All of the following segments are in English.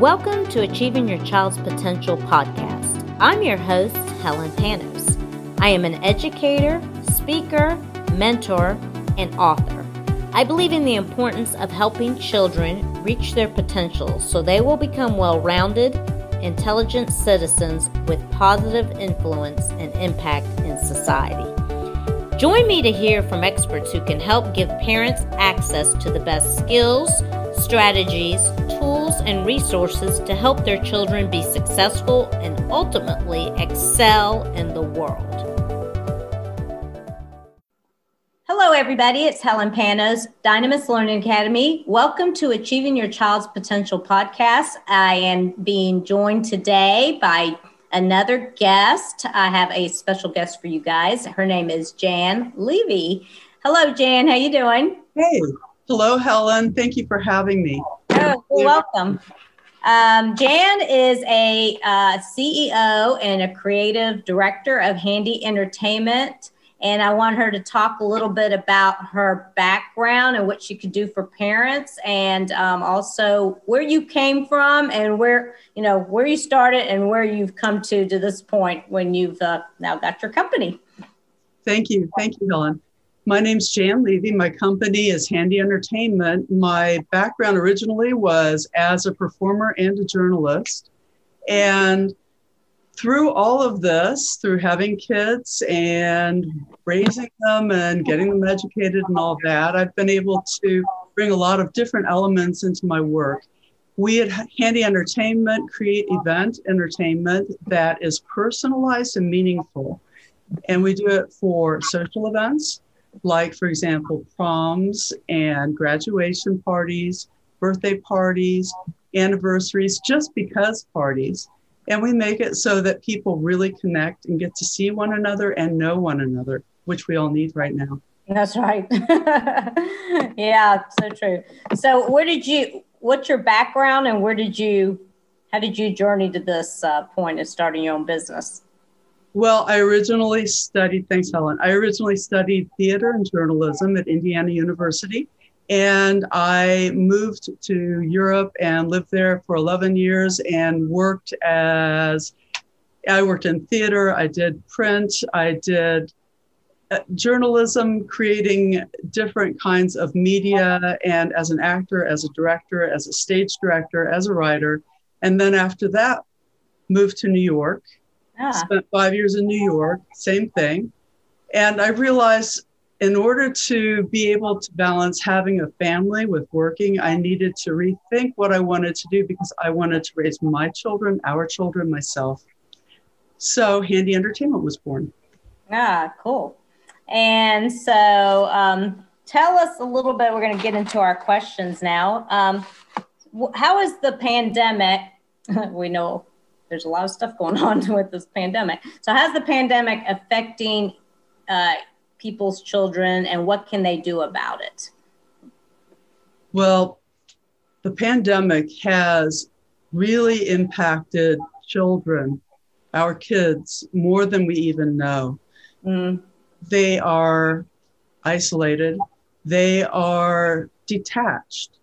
Welcome to Achieving Your Child's Potential podcast. I'm your host, Helen Panos. I am an educator, speaker, mentor, and author. I believe in the importance of helping children reach their potential so they will become well rounded, intelligent citizens with positive influence and impact in society. Join me to hear from experts who can help give parents access to the best skills, strategies, tools, and resources to help their children be successful and ultimately excel in the world. Hello, everybody. It's Helen Panos, Dynamis Learning Academy. Welcome to Achieving Your Child's Potential podcast. I am being joined today by another guest. I have a special guest for you guys. Her name is Jan Levy. Hello, Jan. How you doing? Hey. Hello, Helen. Thank you for having me. Oh, you're welcome. Um, Jan is a uh, CEO and a creative director of Handy Entertainment. And I want her to talk a little bit about her background and what she could do for parents, and um, also where you came from and where you know where you started and where you've come to to this point when you've uh, now got your company. Thank you, thank you, Helen. My name's Jan Levy. My company is Handy Entertainment. My background originally was as a performer and a journalist, and through all of this, through having kids and raising them and getting them educated and all that, I've been able to bring a lot of different elements into my work. We at Handy Entertainment create event entertainment that is personalized and meaningful. And we do it for social events, like, for example, proms and graduation parties, birthday parties, anniversaries, just because parties and we make it so that people really connect and get to see one another and know one another, which we all need right now. That's right. yeah, so true. So, where did you? What's your background, and where did you? How did you journey to this uh, point of starting your own business? Well, I originally studied. Thanks, Helen. I originally studied theater and journalism at Indiana University, and I moved to Europe and lived there for 11 years and worked as I worked in theater, I did print, I did uh, journalism, creating different kinds of media, and as an actor, as a director, as a stage director, as a writer. And then after that, moved to New York. Ah. Spent five years in New York, same thing. And I realized in order to be able to balance having a family with working, I needed to rethink what I wanted to do because I wanted to raise my children, our children, myself. So Handy Entertainment was born. Ah, cool. And so um, tell us a little bit, we're going to get into our questions now. Um, how is the pandemic? we know there's a lot of stuff going on with this pandemic. So, how's the pandemic affecting uh, people's children and what can they do about it? Well, the pandemic has really impacted children, our kids, more than we even know. Mm. They are isolated, they are detached.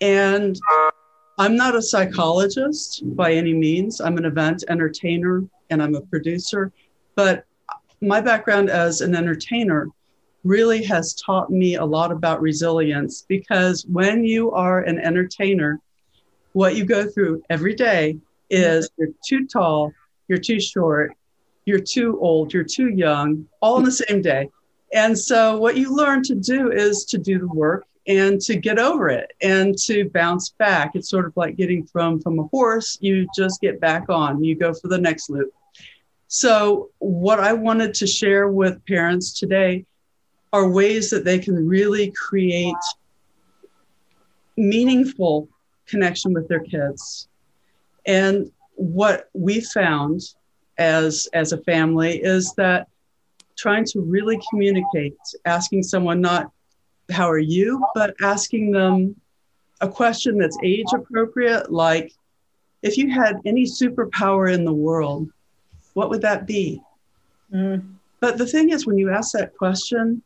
And I'm not a psychologist by any means. I'm an event entertainer and I'm a producer, but my background as an entertainer really has taught me a lot about resilience because when you are an entertainer, what you go through every day is you're too tall, you're too short, you're too old, you're too young, all in the same day. And so, what you learn to do is to do the work and to get over it and to bounce back. It's sort of like getting thrown from a horse. You just get back on, you go for the next loop. So, what I wanted to share with parents today are ways that they can really create meaningful connection with their kids. And what we found as as a family is that trying to really communicate, asking someone not how are you, but asking them a question that's age appropriate, like if you had any superpower in the world, what would that be? Mm. But the thing is, when you ask that question,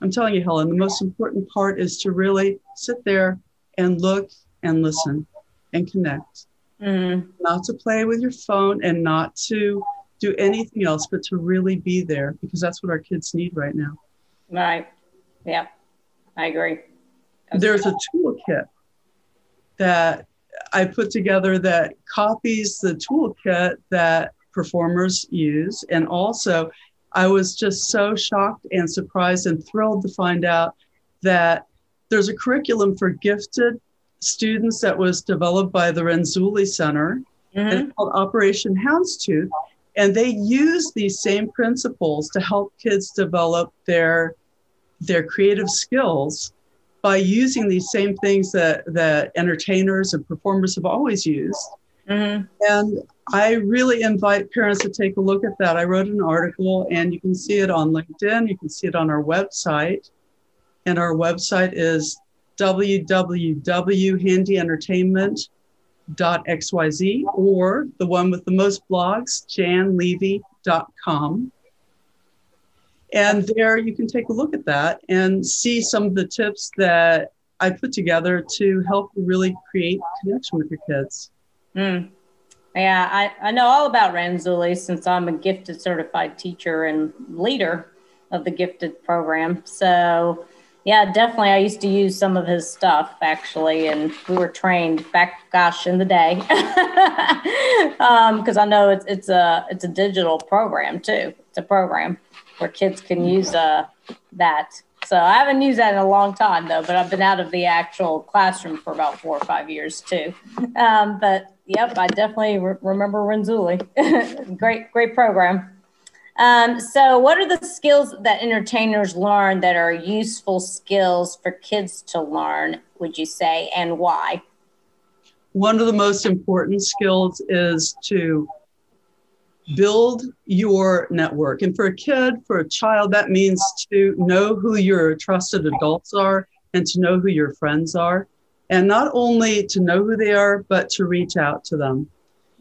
I'm telling you, Helen, the most important part is to really sit there and look and listen and connect. Mm-hmm. Not to play with your phone and not to do anything else, but to really be there because that's what our kids need right now. Right. Yeah, I agree. There's a toolkit that I put together that copies the toolkit that performers use. And also, I was just so shocked and surprised and thrilled to find out that there's a curriculum for gifted students that was developed by the Renzulli Center. Mm-hmm. And it's called Operation Houndstooth. And they use these same principles to help kids develop their, their creative skills by using these same things that, that entertainers and performers have always used. Mm-hmm. And I really invite parents to take a look at that. I wrote an article, and you can see it on LinkedIn. You can see it on our website. And our website is www.handyentertainment.xyz or the one with the most blogs, janlevy.com. And there you can take a look at that and see some of the tips that I put together to help you really create connection with your kids. Mm. Yeah, I, I know all about Renzulli since I'm a gifted certified teacher and leader of the gifted program. So, yeah, definitely. I used to use some of his stuff actually, and we were trained back, gosh, in the day, because um, I know it's it's a it's a digital program too. It's a program where kids can use uh, that. So I haven't used that in a long time though, but I've been out of the actual classroom for about four or five years too. Um, but Yep, I definitely re- remember Renzulli. great, great program. Um, so, what are the skills that entertainers learn that are useful skills for kids to learn, would you say, and why? One of the most important skills is to build your network. And for a kid, for a child, that means to know who your trusted adults are and to know who your friends are and not only to know who they are, but to reach out to them.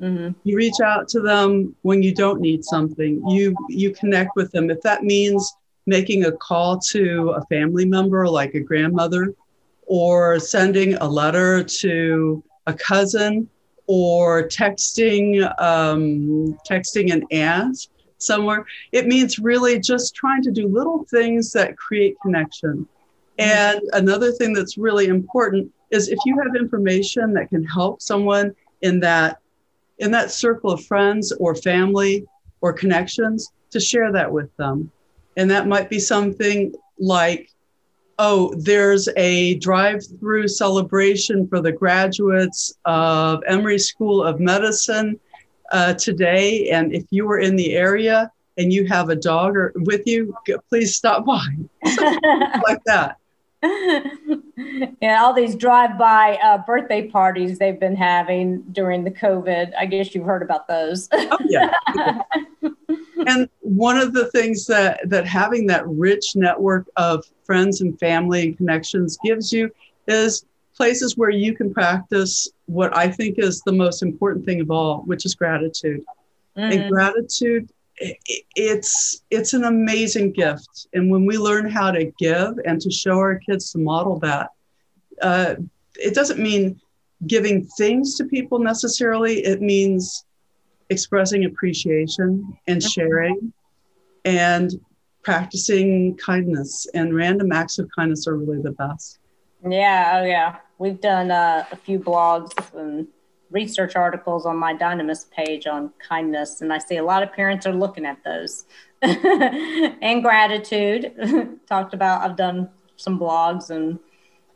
Mm-hmm. You reach out to them when you don't need something. You you connect with them. If that means making a call to a family member, like a grandmother, or sending a letter to a cousin, or texting um, texting an aunt somewhere, it means really just trying to do little things that create connection. And another thing that's really important is if you have information that can help someone in that in that circle of friends or family or connections to share that with them and that might be something like oh there's a drive-through celebration for the graduates of emory school of medicine uh, today and if you were in the area and you have a dog or with you please stop by like that yeah, all these drive-by uh, birthday parties they've been having during the COVID. I guess you've heard about those. oh, yeah. and one of the things that that having that rich network of friends and family and connections gives you is places where you can practice what I think is the most important thing of all, which is gratitude. Mm-hmm. And gratitude it's it's an amazing gift and when we learn how to give and to show our kids to model that uh, it doesn't mean giving things to people necessarily it means expressing appreciation and sharing and practicing kindness and random acts of kindness are really the best yeah oh yeah we've done uh, a few blogs and research articles on my Dynamis page on kindness, and I see a lot of parents are looking at those. and gratitude. Talked about, I've done some blogs and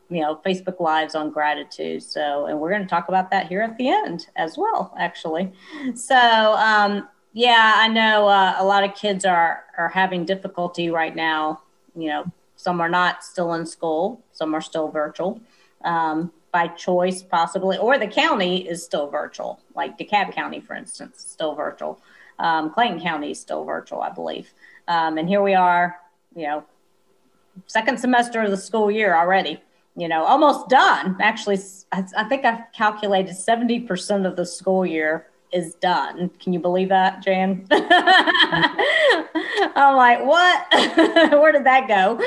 you know Facebook lives on gratitude. So, and we're going to talk about that here at the end as well, actually. So, um, yeah, I know uh, a lot of kids are are having difficulty right now. You know, some are not still in school, some are still virtual. Um, by choice, possibly, or the county is still virtual, like DeKalb County, for instance, still virtual. Um, Clayton County is still virtual, I believe. Um, and here we are, you know, second semester of the school year already, you know, almost done. Actually, I, I think I've calculated 70% of the school year is done. Can you believe that, Jan? I'm like, what? Where did that go?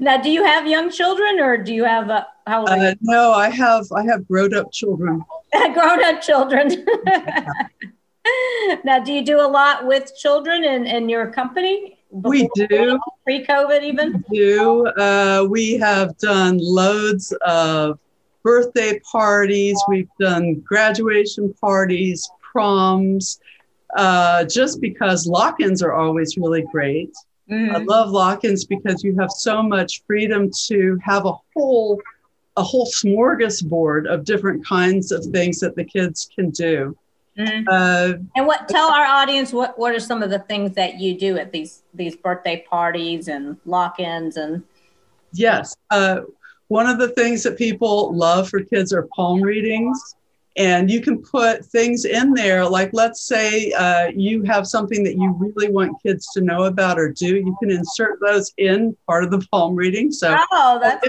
now, do you have young children, or do you have a, how? old? Uh, no, I have I have grown up children. grown up children. now, do you do a lot with children in, in your company? We do. Pre COVID, even? We do. Uh, we have done loads of birthday parties, we've done graduation parties, proms, uh, just because lock ins are always really great. Mm-hmm. I love lock ins because you have so much freedom to have a whole a whole smorgasbord of different kinds of things that the kids can do. Mm-hmm. Uh, and what tell our audience what what are some of the things that you do at these these birthday parties and lock-ins and yes uh, one of the things that people love for kids are palm readings. And you can put things in there like let's say uh, you have something that you really want kids to know about or do you can insert those in part of the palm reading. So oh, that's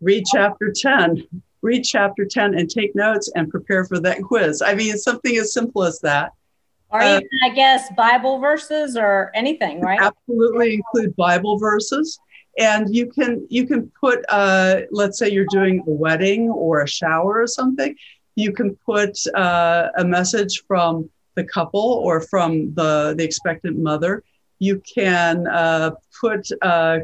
read chapter 10 read chapter 10 and take notes and prepare for that quiz. I mean, something as simple as that. Or uh, even, I guess, Bible verses or anything, right? Absolutely include Bible verses. And you can you can put uh, let's say you're doing a wedding or a shower or something. You can put uh, a message from the couple or from the the expectant mother. You can uh, put uh,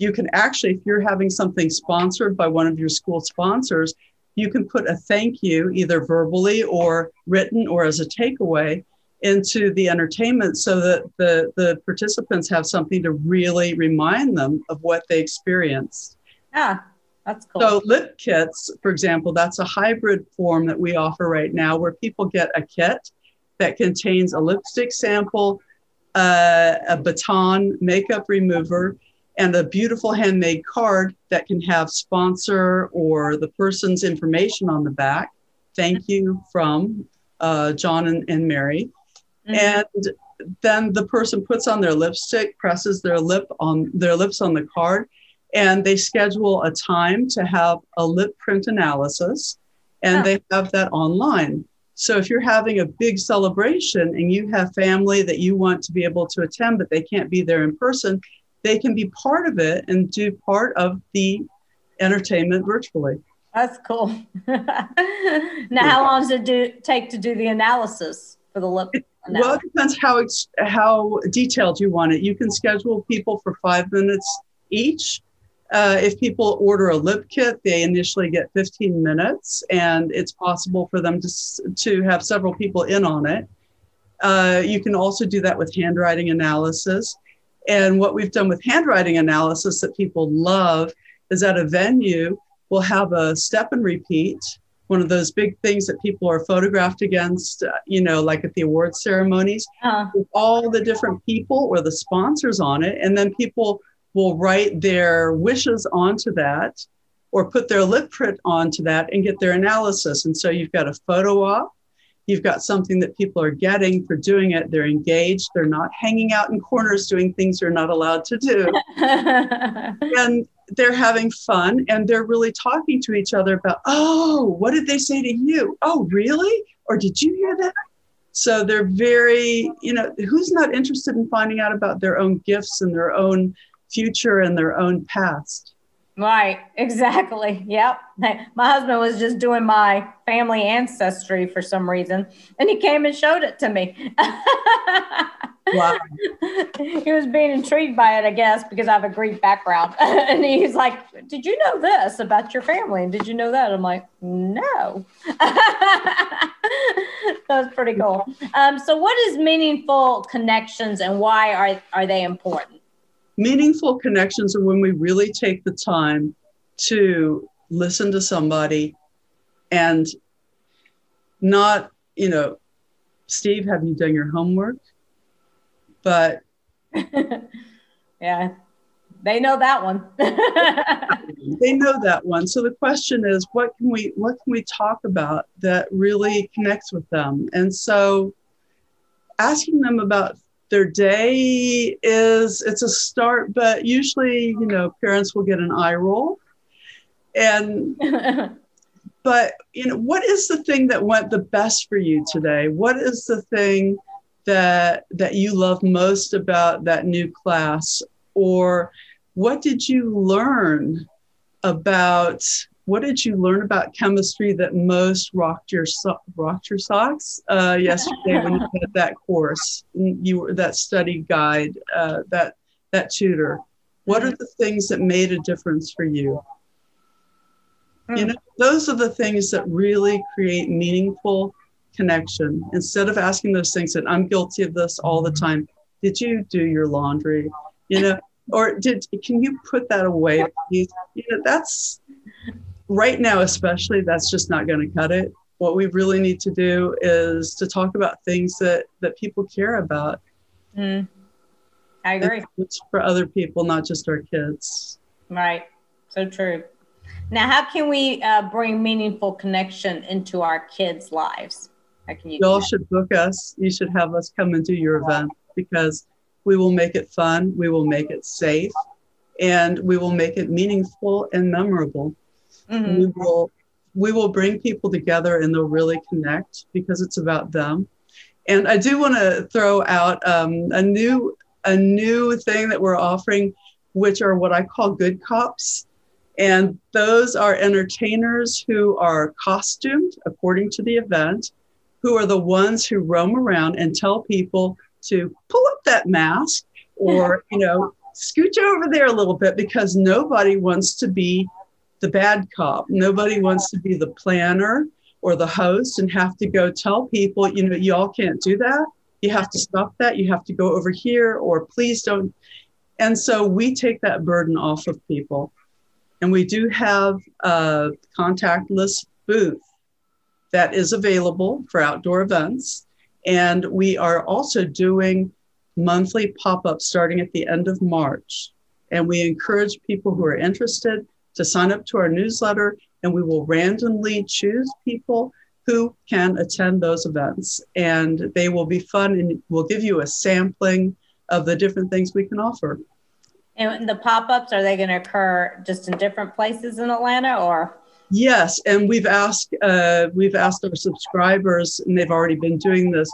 you can actually, if you're having something sponsored by one of your school sponsors, you can put a thank you either verbally or written or as a takeaway into the entertainment so that the, the participants have something to really remind them of what they experienced. Yeah, that's cool. So, lip kits, for example, that's a hybrid form that we offer right now where people get a kit that contains a lipstick sample, uh, a baton, makeup remover, and a beautiful handmade card that can have sponsor or the person's information on the back. Thank you from uh, John and, and Mary. Mm-hmm. And then the person puts on their lipstick, presses their lip on their lips on the card, and they schedule a time to have a lip print analysis, and oh. they have that online. So if you're having a big celebration and you have family that you want to be able to attend, but they can't be there in person, they can be part of it and do part of the entertainment virtually. That's cool. now, how long does it do, take to do the analysis for the lip? Analysis? Well, it depends how how detailed you want it. You can schedule people for five minutes each. Uh, if people order a lip kit, they initially get 15 minutes, and it's possible for them to to have several people in on it. Uh, you can also do that with handwriting analysis. And what we've done with handwriting analysis that people love is at a venue, we'll have a step and repeat, one of those big things that people are photographed against, uh, you know, like at the award ceremonies, uh-huh. with all the different people or the sponsors on it. And then people will write their wishes onto that or put their lip print onto that and get their analysis. And so you've got a photo op, You've got something that people are getting for doing it. They're engaged. They're not hanging out in corners doing things they're not allowed to do. and they're having fun and they're really talking to each other about, oh, what did they say to you? Oh, really? Or did you hear that? So they're very, you know, who's not interested in finding out about their own gifts and their own future and their own past? Right, exactly. Yep. My husband was just doing my family ancestry for some reason, and he came and showed it to me. wow. He was being intrigued by it, I guess, because I have a Greek background. and he's like, Did you know this about your family? And did you know that? I'm like, No. That's pretty cool. Um, so, what is meaningful connections and why are, are they important? Meaningful connections are when we really take the time to listen to somebody and not, you know, Steve, have you done your homework? But yeah, they know that one. they know that one. So the question is, what can we what can we talk about that really connects with them? And so asking them about their day is it's a start but usually you know parents will get an eye roll. And but you know what is the thing that went the best for you today? What is the thing that that you love most about that new class? Or what did you learn about what did you learn about chemistry that most rocked your so- rocked your socks uh, yesterday when you had that course? You were that study guide, uh, that that tutor. What are the things that made a difference for you? You know, those are the things that really create meaningful connection. Instead of asking those things that I'm guilty of this all the time. Did you do your laundry? You know, or did can you put that away, please? You know, that's right now, especially, that's just not going to cut it. What we really need to do is to talk about things that that people care about. Mm. I agree. It's for other people, not just our kids. Right. So true. Now, how can we uh, bring meaningful connection into our kids' lives? How can you? You all should book us. You should have us come and do your event because we will make it fun. We will make it safe, and we will make it meaningful and memorable. Mm-hmm. We will we will bring people together and they'll really connect because it's about them. And I do want to throw out um, a new a new thing that we're offering, which are what I call good cops. And those are entertainers who are costumed according to the event, who are the ones who roam around and tell people to pull up that mask or, you know, scooch over there a little bit because nobody wants to be the bad cop. Nobody wants to be the planner or the host and have to go tell people, you know, y'all can't do that. You have to stop that. You have to go over here, or please don't. And so we take that burden off of people. And we do have a contactless booth that is available for outdoor events. And we are also doing monthly pop ups starting at the end of March. And we encourage people who are interested to sign up to our newsletter, and we will randomly choose people who can attend those events. And they will be fun and we'll give you a sampling of the different things we can offer. And the pop ups, are they going to occur just in different places in Atlanta or? Yes, and we've asked uh, we've asked our subscribers, and they've already been doing this,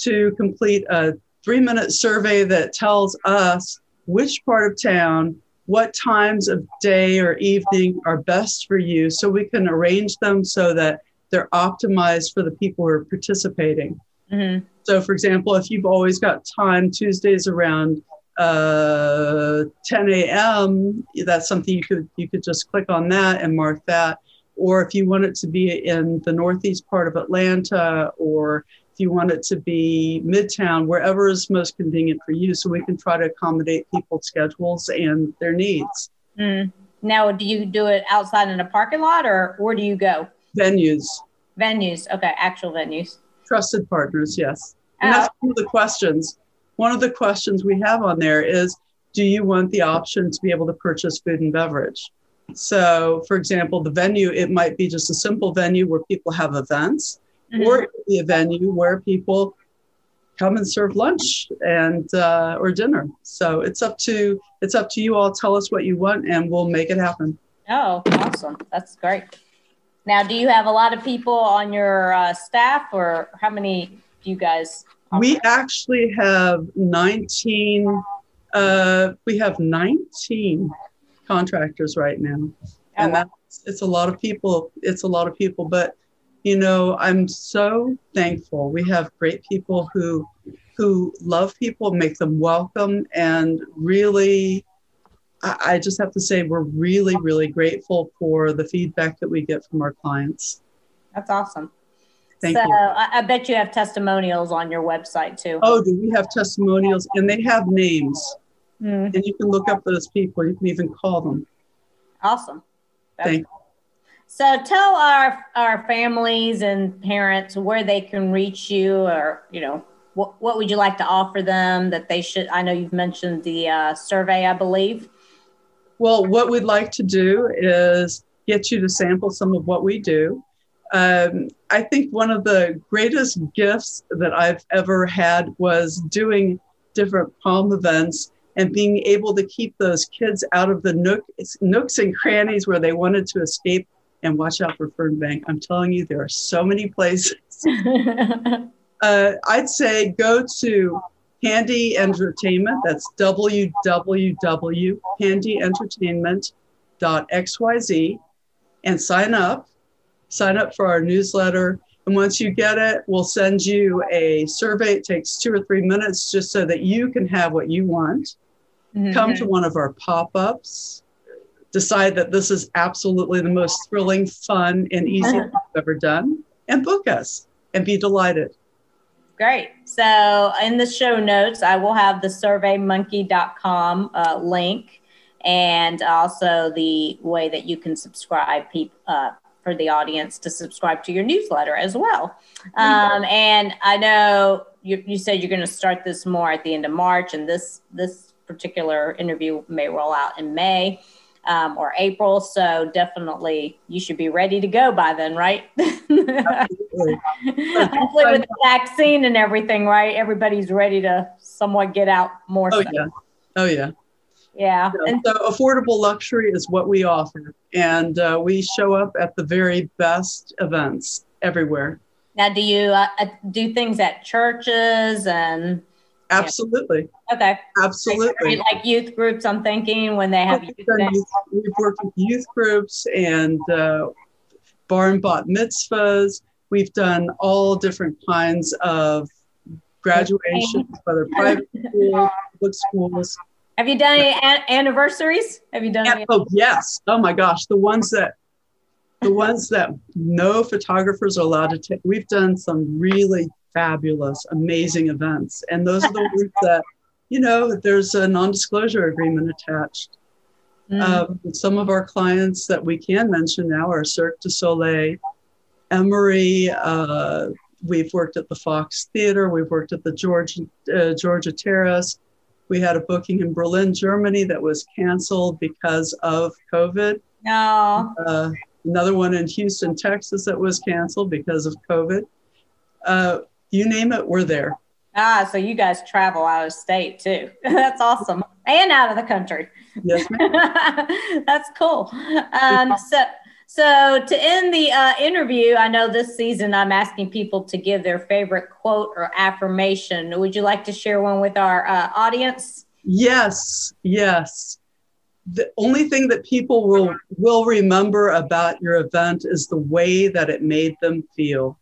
to complete a three minute survey that tells us which part of town what times of day or evening are best for you so we can arrange them so that they're optimized for the people who are participating. Mm-hmm. So, for example, if you've always got time Tuesdays around uh, 10 a.m., that's something you could you could just click on that and mark that. Or if you want it to be in the northeast part of Atlanta, or if you want it to be midtown, wherever is most convenient for you, so we can try to accommodate people's schedules and their needs. Mm. Now, do you do it outside in a parking lot, or where do you go? Venues. Venues. Okay, actual venues. Trusted partners. Yes. And that's oh. one of the questions. One of the questions we have on there is, do you want the option to be able to purchase food and beverage? So, for example, the venue, it might be just a simple venue where people have events mm-hmm. or be a venue where people come and serve lunch and uh, or dinner. So it's up to it's up to you all. Tell us what you want, and we'll make it happen. Oh, awesome! That's great. Now, do you have a lot of people on your uh, staff, or how many do you guys? We actually have nineteen. Uh, we have nineteen contractors right now, oh, and wow. that's it's a lot of people. It's a lot of people, but you know i'm so thankful. We have great people who who love people make them welcome and really I, just have to say we're really really grateful for the feedback that we get from our clients. That's awesome. Thank so you. I, I bet you have testimonials on your website too. Oh do we have testimonials? And they have names. Mm. and you can look up those people. You can even call them. Awesome. That's Thank you so tell our our families and parents where they can reach you, or you know, what what would you like to offer them that they should? I know you've mentioned the uh, survey, I believe. Well, what we'd like to do is get you to sample some of what we do. Um, I think one of the greatest gifts that I've ever had was doing different palm events and being able to keep those kids out of the nook, nooks and crannies where they wanted to escape and watch out for Fernbank. I'm telling you, there are so many places. uh, I'd say go to Handy Entertainment. That's www.handyentertainment.xyz. and sign up. Sign up for our newsletter. And once you get it, we'll send you a survey. It takes two or three minutes just so that you can have what you want. Mm-hmm. Come to one of our pop ups. Decide that this is absolutely the most thrilling, fun, and easy uh-huh. I've ever done, and book us and be delighted. Great. So in the show notes, I will have the surveymonkey.com uh, link and also the way that you can subscribe people, uh, for the audience to subscribe to your newsletter as well. Um, and I know you, you said you're going to start this more at the end of March, and this this particular interview may roll out in May um, or April. So definitely, you should be ready to go by then, right? Hopefully, with the vaccine and everything, right? Everybody's ready to somewhat get out more. Oh yeah. Oh yeah. Yeah. and so affordable luxury is what we offer, and uh, we show up at the very best events everywhere. Now, do you uh, uh do things at churches and? Absolutely. Okay. Absolutely. Like, like youth groups, I'm thinking when they have youth, youth We've worked with youth groups and uh, barn bat mitzvahs. We've done all different kinds of graduations, whether private schools, public schools. Have you done any an- anniversaries? Have you done? Oh yes. Oh my gosh, the ones that the ones that no photographers are allowed to take. We've done some really fabulous, amazing events, and those are the ones that you know there's a non-disclosure agreement attached. Mm. Um, some of our clients that we can mention now are Cirque du Soleil, Emory. Uh, we've worked at the Fox Theater. We've worked at the Georgia uh, Georgia Terrace. We had a booking in Berlin, Germany that was canceled because of COVID. No. Uh, another one in Houston, Texas that was canceled because of COVID. Uh, you name it, we're there. Ah, so you guys travel out of state too. That's awesome. And out of the country. Yes, That's cool. Um, so so, to end the uh, interview, I know this season I'm asking people to give their favorite quote or affirmation. Would you like to share one with our uh, audience? Yes, yes. The only thing that people will will remember about your event is the way that it made them feel,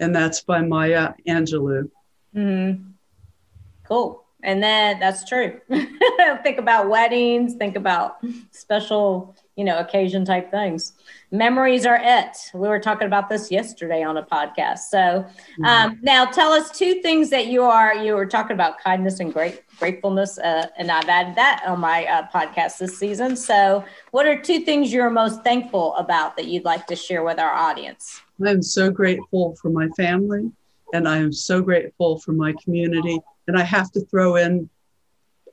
and that's by Maya Angelou. Mm-hmm. Cool. And then that's true. think about weddings, think about special you know, occasion type things. Memories are it. We were talking about this yesterday on a podcast. So um, mm-hmm. now tell us two things that you are, you were talking about kindness and great gratefulness. Uh, and I've added that on my uh, podcast this season. So what are two things you're most thankful about that you'd like to share with our audience? I'm so grateful for my family and I am so grateful for my community. And I have to throw in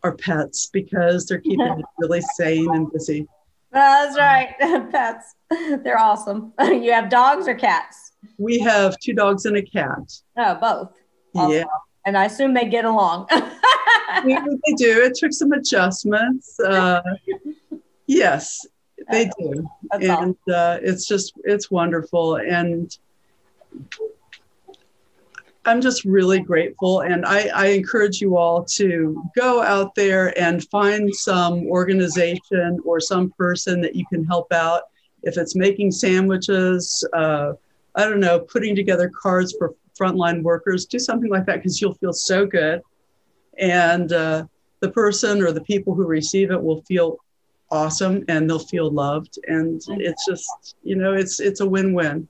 our pets because they're keeping me really sane and busy. That's right. Pets. They're awesome. You have dogs or cats? We have two dogs and a cat. Oh, both. Awesome. Yeah. And I assume they get along. they do. It took some adjustments. Uh, yes, they do. That's and awesome. uh, it's just, it's wonderful. And I'm just really grateful. And I, I, encourage you all to go out there and find some organization or some person that you can help out. If it's making sandwiches, uh, I don't know, putting together cards for frontline workers, do something like that because you'll feel so good. And uh, the person or the people who receive it will feel awesome and they'll feel loved. And it's just, you know, it's it's a win-win.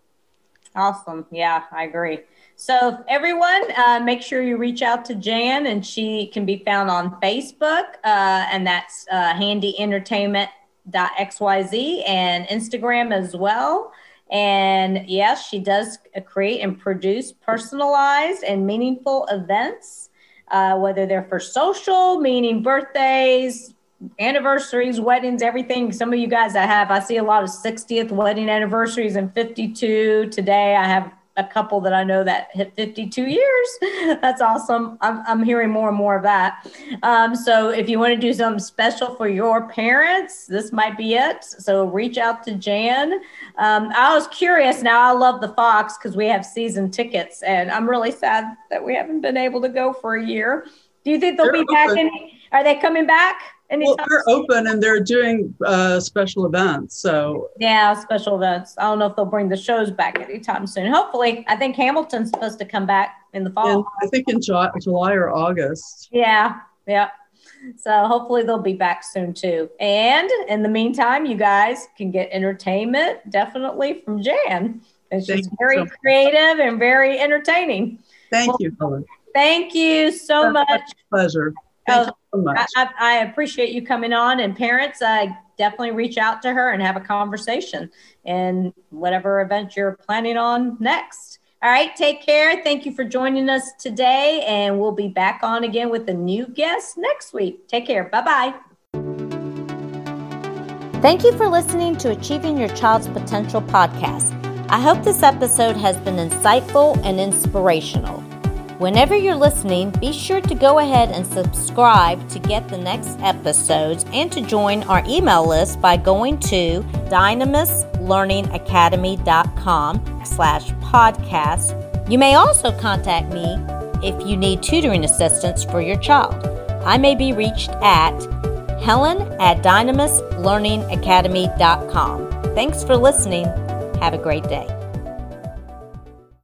Awesome. Yeah, I agree. So, everyone, uh, make sure you reach out to Jan, and she can be found on Facebook, uh, and that's uh, handyentertainment.xyz, and Instagram as well. And yes, she does create and produce personalized and meaningful events, uh, whether they're for social, meaning birthdays, anniversaries, weddings, everything. Some of you guys I have, I see a lot of 60th wedding anniversaries and 52. Today I have a couple that I know that hit 52 years. That's awesome. I'm, I'm hearing more and more of that. Um, so if you want to do something special for your parents, this might be it. So reach out to Jan. Um, I was curious. Now I love the Fox because we have season tickets, and I'm really sad that we haven't been able to go for a year. Do you think they'll be back? In, are they coming back Anytime well, they're open and they're doing uh, special events. So yeah, special events. I don't know if they'll bring the shows back anytime soon. Hopefully, I think Hamilton's supposed to come back in the fall. I think in July, July or August. Yeah, yeah. So hopefully they'll be back soon too. And in the meantime, you guys can get entertainment definitely from Jan. It's just very so creative and very entertaining. Thank well, you, Helen. Thank you so That's much. pleasure. Thank oh, so much. I, I, appreciate you coming on. And parents, I definitely reach out to her and have a conversation in whatever event you're planning on next. All right, take care. Thank you for joining us today. And we'll be back on again with a new guest next week. Take care. Bye bye. Thank you for listening to Achieving Your Child's Potential podcast. I hope this episode has been insightful and inspirational. Whenever you're listening, be sure to go ahead and subscribe to get the next episodes and to join our email list by going to dynamislearningacademy.com slash podcast. You may also contact me if you need tutoring assistance for your child. I may be reached at helen at dynamislearningacademy.com. Thanks for listening. Have a great day.